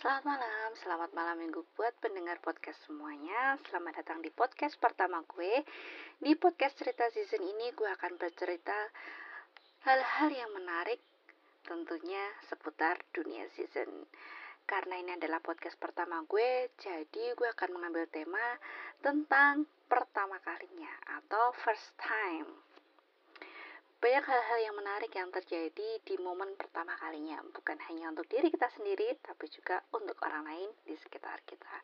Selamat malam, selamat malam minggu buat pendengar podcast semuanya. Selamat datang di podcast pertama gue. Di podcast cerita season ini gue akan bercerita hal-hal yang menarik Tentunya seputar dunia season. Karena ini adalah podcast pertama gue Jadi gue akan mengambil tema tentang pertama kalinya Atau first time banyak hal-hal yang menarik yang terjadi di momen pertama kalinya, bukan hanya untuk diri kita sendiri, tapi juga untuk orang lain di sekitar kita.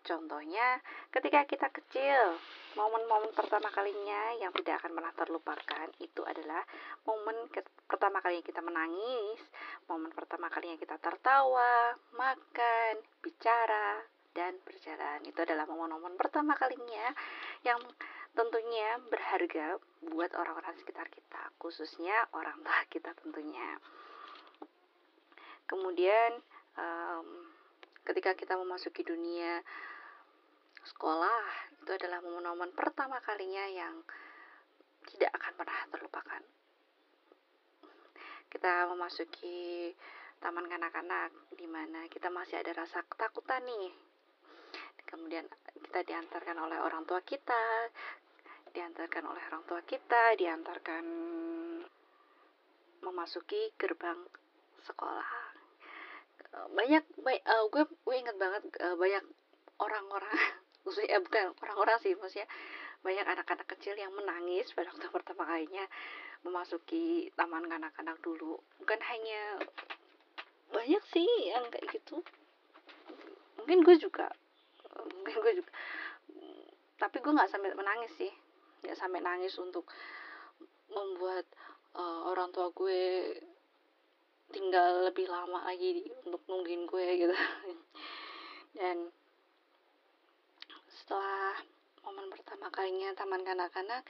Contohnya, ketika kita kecil, momen-momen pertama kalinya yang tidak akan pernah terlupakan itu adalah momen pertama kalinya kita menangis, momen pertama kalinya kita tertawa, makan, bicara, dan berjalan. Itu adalah momen-momen pertama kalinya yang tentunya berharga buat orang-orang sekitar kita, khususnya orang tua kita tentunya. Kemudian um, ketika kita memasuki dunia sekolah, itu adalah momen-momen pertama kalinya yang tidak akan pernah terlupakan. Kita memasuki taman kanak-kanak di mana kita masih ada rasa ketakutan nih. Kemudian kita diantarkan oleh orang tua kita, diantarkan oleh orang tua kita, diantarkan memasuki gerbang sekolah. Banyak, baik, uh, gue gue inget banget uh, banyak orang-orang, maksudnya eh, bukan orang-orang sih, maksudnya banyak anak-anak kecil yang menangis pada waktu pertama kalinya memasuki taman kanak-kanak dulu. Bukan hanya banyak sih yang kayak gitu. Mungkin gue juga, mungkin gue juga tapi gue nggak sampai menangis sih. Nggak sampai nangis untuk membuat uh, orang tua gue tinggal lebih lama lagi untuk nungguin gue gitu. Dan setelah momen pertama kalinya taman kanak-kanak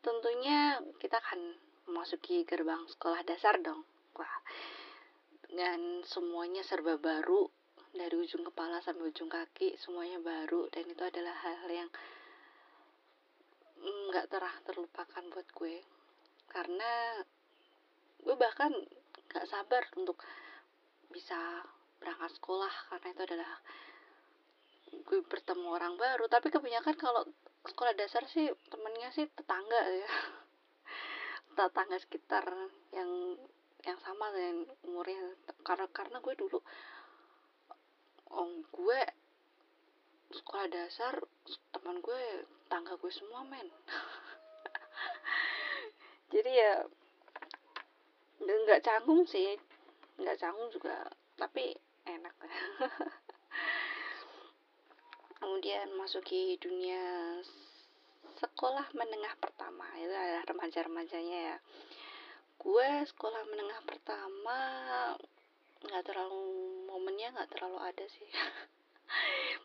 tentunya kita akan memasuki gerbang sekolah dasar dong. Wah. Dan semuanya serba baru dari ujung kepala sampai ujung kaki semuanya baru dan itu adalah hal-hal yang nggak terah terlupakan buat gue. Karena gue bahkan nggak sabar untuk bisa berangkat sekolah karena itu adalah gue bertemu orang baru. Tapi kebanyakan kalau sekolah dasar sih temennya sih tetangga ya. Tetangga sekitar yang yang sama dengan umurnya karena karena gue dulu om gue sekolah dasar teman gue tangga gue semua men. Jadi ya nggak canggung sih. Nggak canggung juga tapi enak. Kemudian masuki dunia sekolah menengah pertama. Itu adalah remaja-remajanya ya. Gue sekolah menengah pertama nggak terlalu momennya nggak terlalu ada sih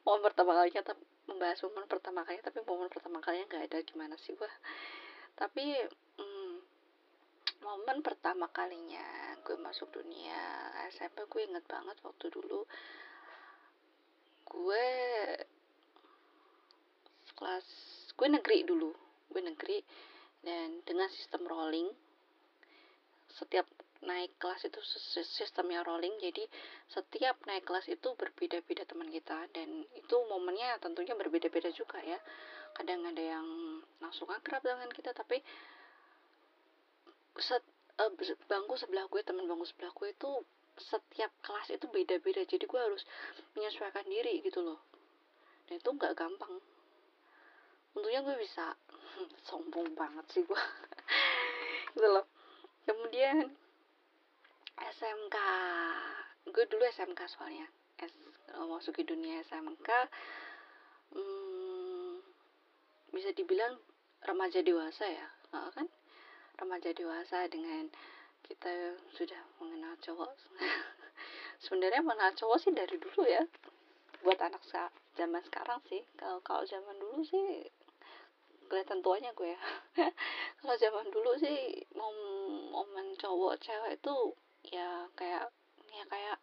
momen pertama kalinya tapi membahas momen pertama kalinya tapi momen pertama kalinya nggak ada gimana sih gua? Tapi hmm, momen pertama kalinya gue masuk dunia SMP gue inget banget waktu dulu gue kelas gue negeri dulu gue negeri dan dengan sistem rolling setiap naik kelas itu sistemnya rolling. Jadi setiap naik kelas itu berbeda-beda teman kita. Dan itu momennya tentunya berbeda-beda juga ya. Kadang ada yang langsung akrab dengan kita tapi set, uh, bangku sebelah gue teman bangku sebelah gue itu setiap kelas itu beda-beda. Jadi gue harus menyesuaikan diri gitu loh. Dan itu nggak gampang. Untungnya gue bisa sombong banget sih gue. Gitu loh. Kemudian SMK gue dulu SMK soalnya. S, masuki dunia SMK hmm, bisa dibilang remaja dewasa ya. Nah, kan? Remaja dewasa dengan kita sudah mengenal cowok. Sebenarnya mengenal cowok sih dari dulu ya. Buat anak zaman sekarang sih. Kalau kalau zaman dulu sih kelihatan tuanya gue ya. Kalau zaman dulu sih momen cowok cewek itu ya kayak ya kayak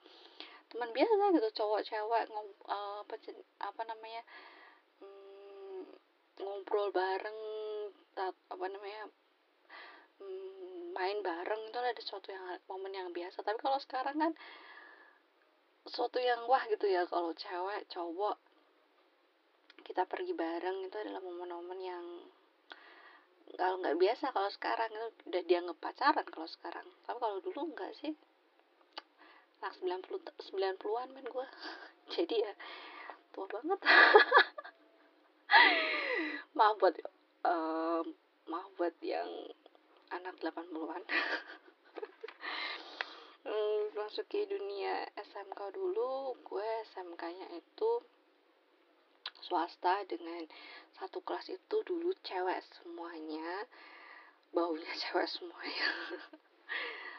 teman biasa gitu cowok cewek ngob, uh, apa apa namanya hmm, ngobrol bareng tat, apa namanya hmm, main bareng itu ada sesuatu yang momen yang biasa. Tapi kalau sekarang kan sesuatu yang wah gitu ya kalau cewek cowok kita pergi bareng itu adalah momen-momen yang kalau nggak biasa kalau sekarang itu udah dianggap pacaran kalau sekarang. Tapi kalau dulu enggak sih. Anak 90 90-an men gue jadi ya tua banget. Maaf buat um, maaf buat yang anak 80-an hmm, masuk ke dunia SMK dulu gue SMK-nya itu swasta dengan satu kelas itu dulu cewek semuanya baunya cewek semuanya.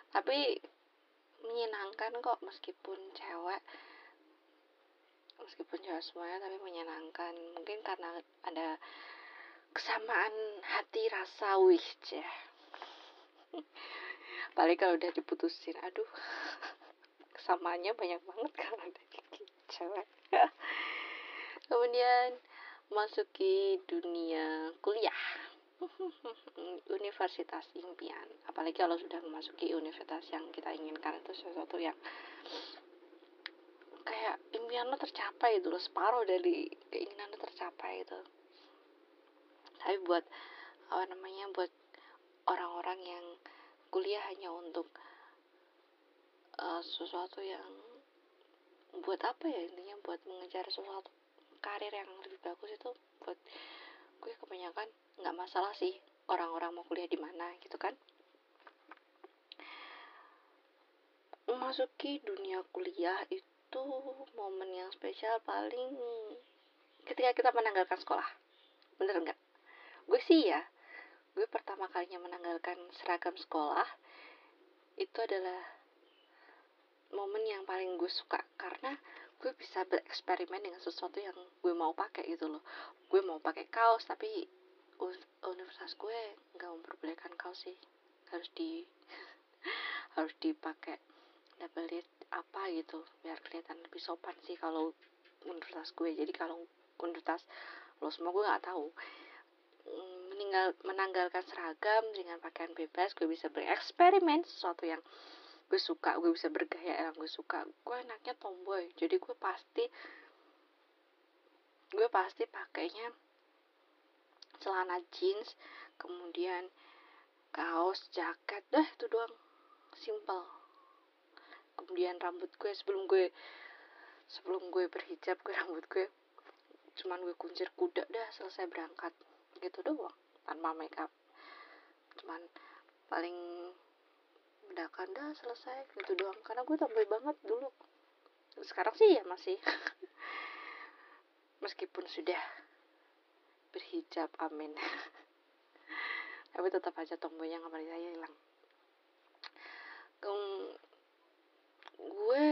Tapi menyenangkan kok meskipun cewek meskipun cewek semuanya tapi menyenangkan. Mungkin karena ada kesamaan hati rasa wih ya paling kalau udah diputusin aduh. Kesamaannya banyak banget kalau udah cewek kemudian masuki dunia kuliah. Universitas impian. Apalagi kalau sudah memasuki universitas yang kita inginkan itu sesuatu yang kayak impian lo tercapai itu separuh dari keinginan lo tercapai itu tapi buat apa namanya buat orang-orang yang kuliah hanya untuk uh, sesuatu yang buat apa ya intinya buat mengejar sesuatu karir yang lebih bagus itu buat gue kebanyakan nggak masalah sih orang-orang mau kuliah di mana gitu kan. Memasuki dunia kuliah itu momen yang spesial paling ketika kita menanggalkan sekolah. Bener nggak? Gue sih ya gue pertama kalinya menanggalkan seragam sekolah itu adalah momen yang paling gue suka karena gue bisa bereksperimen dengan sesuatu yang gue mau pakai gitu loh. Gue mau pakai kaos tapi universitas gue nggak memperbolehkan kaos sih. Harus di harus dipakai double apa gitu biar kelihatan lebih sopan sih kalau universitas gue. Jadi kalau universitas lo semua gue nggak tahu. Meninggal menanggalkan seragam dengan pakaian bebas gue bisa bereksperimen sesuatu yang gue suka gue bisa bergaya yang gue suka. Gue anaknya tomboy jadi gue pasti gue pasti pakainya celana jeans kemudian kaos jaket deh itu doang. Simple. Kemudian rambut gue sebelum gue sebelum gue berhijab gue rambut gue cuman gue kuncir kuda dah selesai berangkat. Gitu doang tanpa make up. Cuman paling udah kanda selesai gitu doang. Karena gue tomboy banget dulu. Sekarang sih ya masih. Meskipun sudah berhijab amin. Tapi tetap aja tomboynya nggak pernah saya hilang gue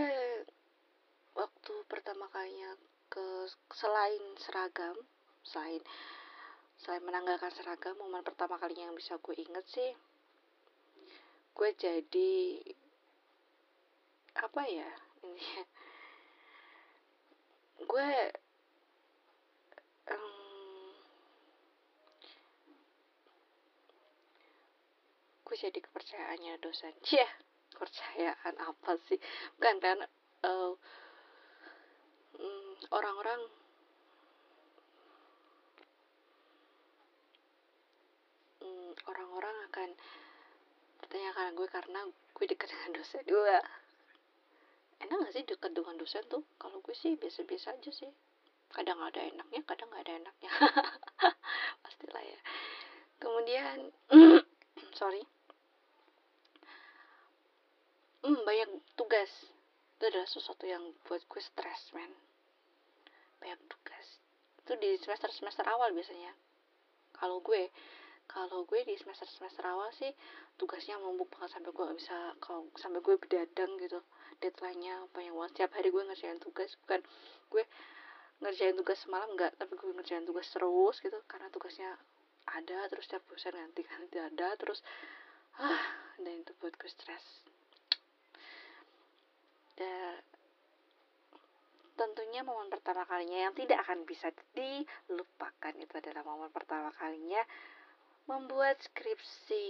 waktu pertama kalinya ke selain seragam selain selain menanggalkan seragam momen pertama kalinya yang bisa gue inget sih gue jadi apa ya ini gue um, gue jadi kepercayaannya dosen. Ya yeah, kepercayaan apa sih? Bukan kan orang-orang orang-orang akan karena gue karena gue dekat dengan dosen gue enak gak sih dekat dengan dosen tuh? Kalau gue sih biasa-biasa aja sih. Kadang ada enaknya kadang nggak ada enaknya. Pastilah ya. Kemudian sorry. Hmm, banyak tugas. Itu adalah sesuatu yang buat gue stres men. Banyak tugas. Itu di semester semester awal biasanya. Kalau gue kalau gue di semester semester awal sih tugasnya numpuk banget sampai gue bisa kalau sampai gue bedadang gitu. Deadline-nya banyak banget. Setiap hari gue ngerjain tugas bukan gue ngerjain tugas semalam enggak tapi gue ngerjain tugas terus gitu karena tugasnya ada terus setiap dosen ganti ganti ada terus ah dan itu buat gue stres. Dan tentunya momen pertama kalinya yang tidak akan bisa dilupakan itu adalah momen pertama kalinya membuat skripsi.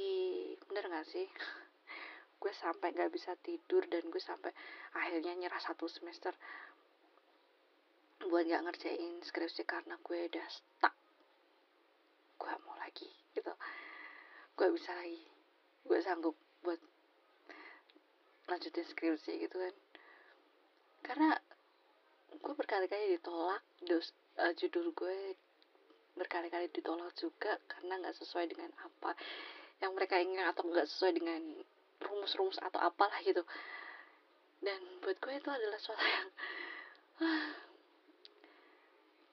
Bener gak sih? Gue sampai nggak bisa tidur dan gue sampai akhirnya nyerah satu semester buat nggak ngerjain skripsi karena gue udah stuck. Gue mau lagi gitu. Gue bisa lagi. Gue sanggup buat lanjutin skripsi gitu kan. Karena gue berkali-kali ditolak dos, uh, judul gue berkali-kali ditolak juga karena nggak sesuai dengan apa yang mereka inginkan atau nggak sesuai dengan rumus-rumus atau apalah gitu. Dan buat gue itu adalah suatu yang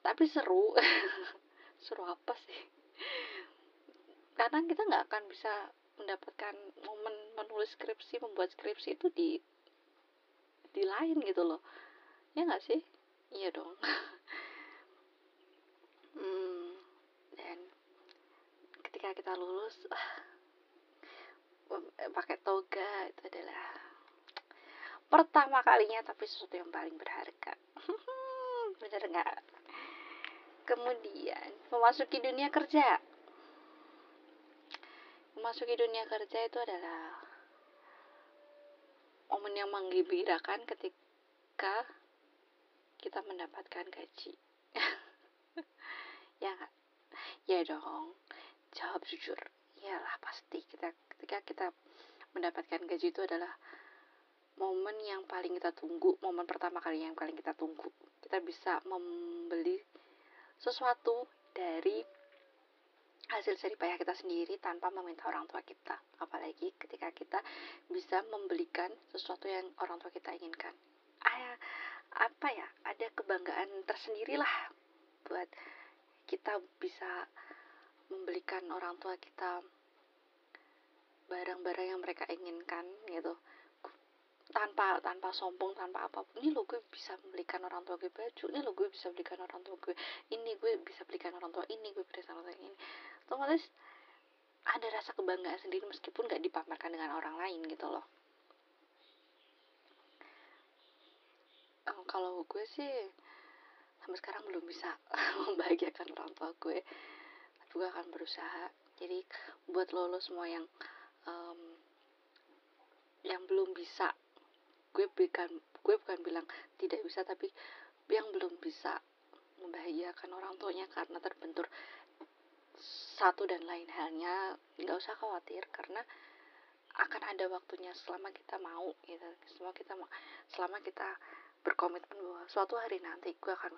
tapi seru. Seru apa sih? Karena kita nggak akan bisa mendapatkan momen menulis skripsi membuat skripsi itu di di lain gitu loh. Ya nggak sih? Iya dong. Hmm, ketika kita lulus ah, pakai toga itu adalah pertama kalinya tapi sesuatu yang paling berharga. Bener nggak? Kemudian memasuki dunia kerja. Memasuki dunia kerja itu adalah momen yang menggembirakan ketika kita mendapatkan gaji. Ya ya dong jawab jujur. Iyalah pasti kita ketika kita mendapatkan gaji itu adalah momen yang paling kita tunggu momen pertama kali yang paling kita tunggu. Kita bisa membeli sesuatu dari hasil payah kita sendiri tanpa meminta orang tua kita. Apalagi ketika kita bisa membelikan sesuatu yang orang tua kita inginkan. Apa ya ada kebanggaan tersendiri lah buat kita bisa membelikan orang tua kita barang-barang yang mereka inginkan gitu. Tanpa tanpa sombong tanpa apa pun. Ini lo gue bisa belikan orang tua gue baju. Ini lo gue bisa belikan orang tua gue ini. Gue bisa belikan orang tua ini gue berikan orang tua ini. Otomatis ada rasa kebanggaan sendiri meskipun gak dipamerkan dengan orang lain gitu loh. Um, kalau gue sih sampai sekarang belum bisa membahagiakan orang tua gue gue akan berusaha. Jadi buat lo, lo semua yang um, yang belum bisa gue bukan gue bukan bilang tidak bisa tapi yang belum bisa membahagiakan orang tuanya karena terbentur satu dan lain halnya nggak usah khawatir karena akan ada waktunya selama kita mau gitu. Semua kita mau selama kita berkomitmen bahwa suatu hari nanti gue akan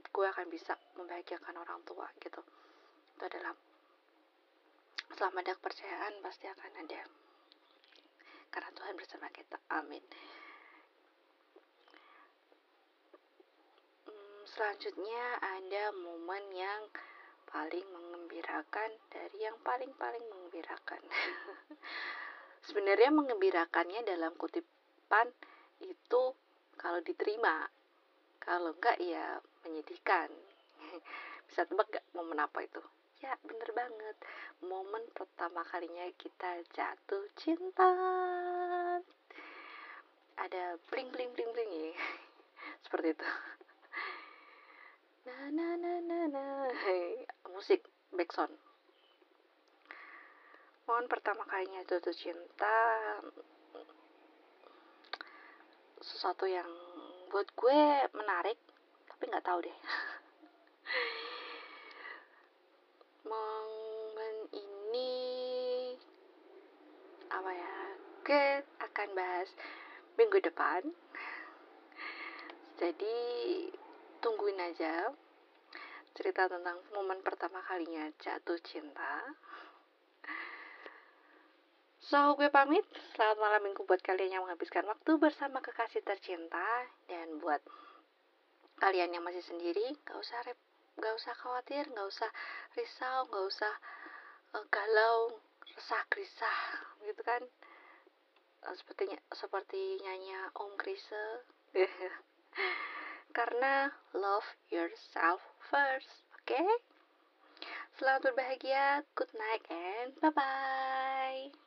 gue akan bisa membahagiakan orang tua gitu itu adalah selama ada kepercayaan pasti akan ada karena Tuhan bersama kita amin hmm, selanjutnya ada momen yang paling mengembirakan dari yang paling-paling mengembirakan. Sebenarnya mengembirakannya dalam kutipan itu kalau diterima, kalau enggak ya menyedihkan. Bisa tebak gak momen apa itu? Ya bener banget, momen pertama kalinya kita jatuh cinta. Ada bling bling bling bling ya, seperti itu. Na na na na na. Hey, musik backsound mohon pertama kalinya jatuh cinta sesuatu yang buat gue menarik tapi nggak tahu deh momen ini apa ya gue akan bahas minggu depan jadi tungguin aja cerita tentang momen pertama kalinya jatuh cinta. So, gue pamit. Selamat malam minggu buat kalian yang menghabiskan waktu bersama kekasih tercinta. Dan buat kalian yang masih sendiri, gak usah rep, gak usah khawatir, gak usah risau, gak usah uh, galau, resah gerisah, gitu kan. Uh, sepertinya seperti nyanyi Om Krise. karena love yourself first, oke? Okay? Selamat berbahagia, good night and bye-bye.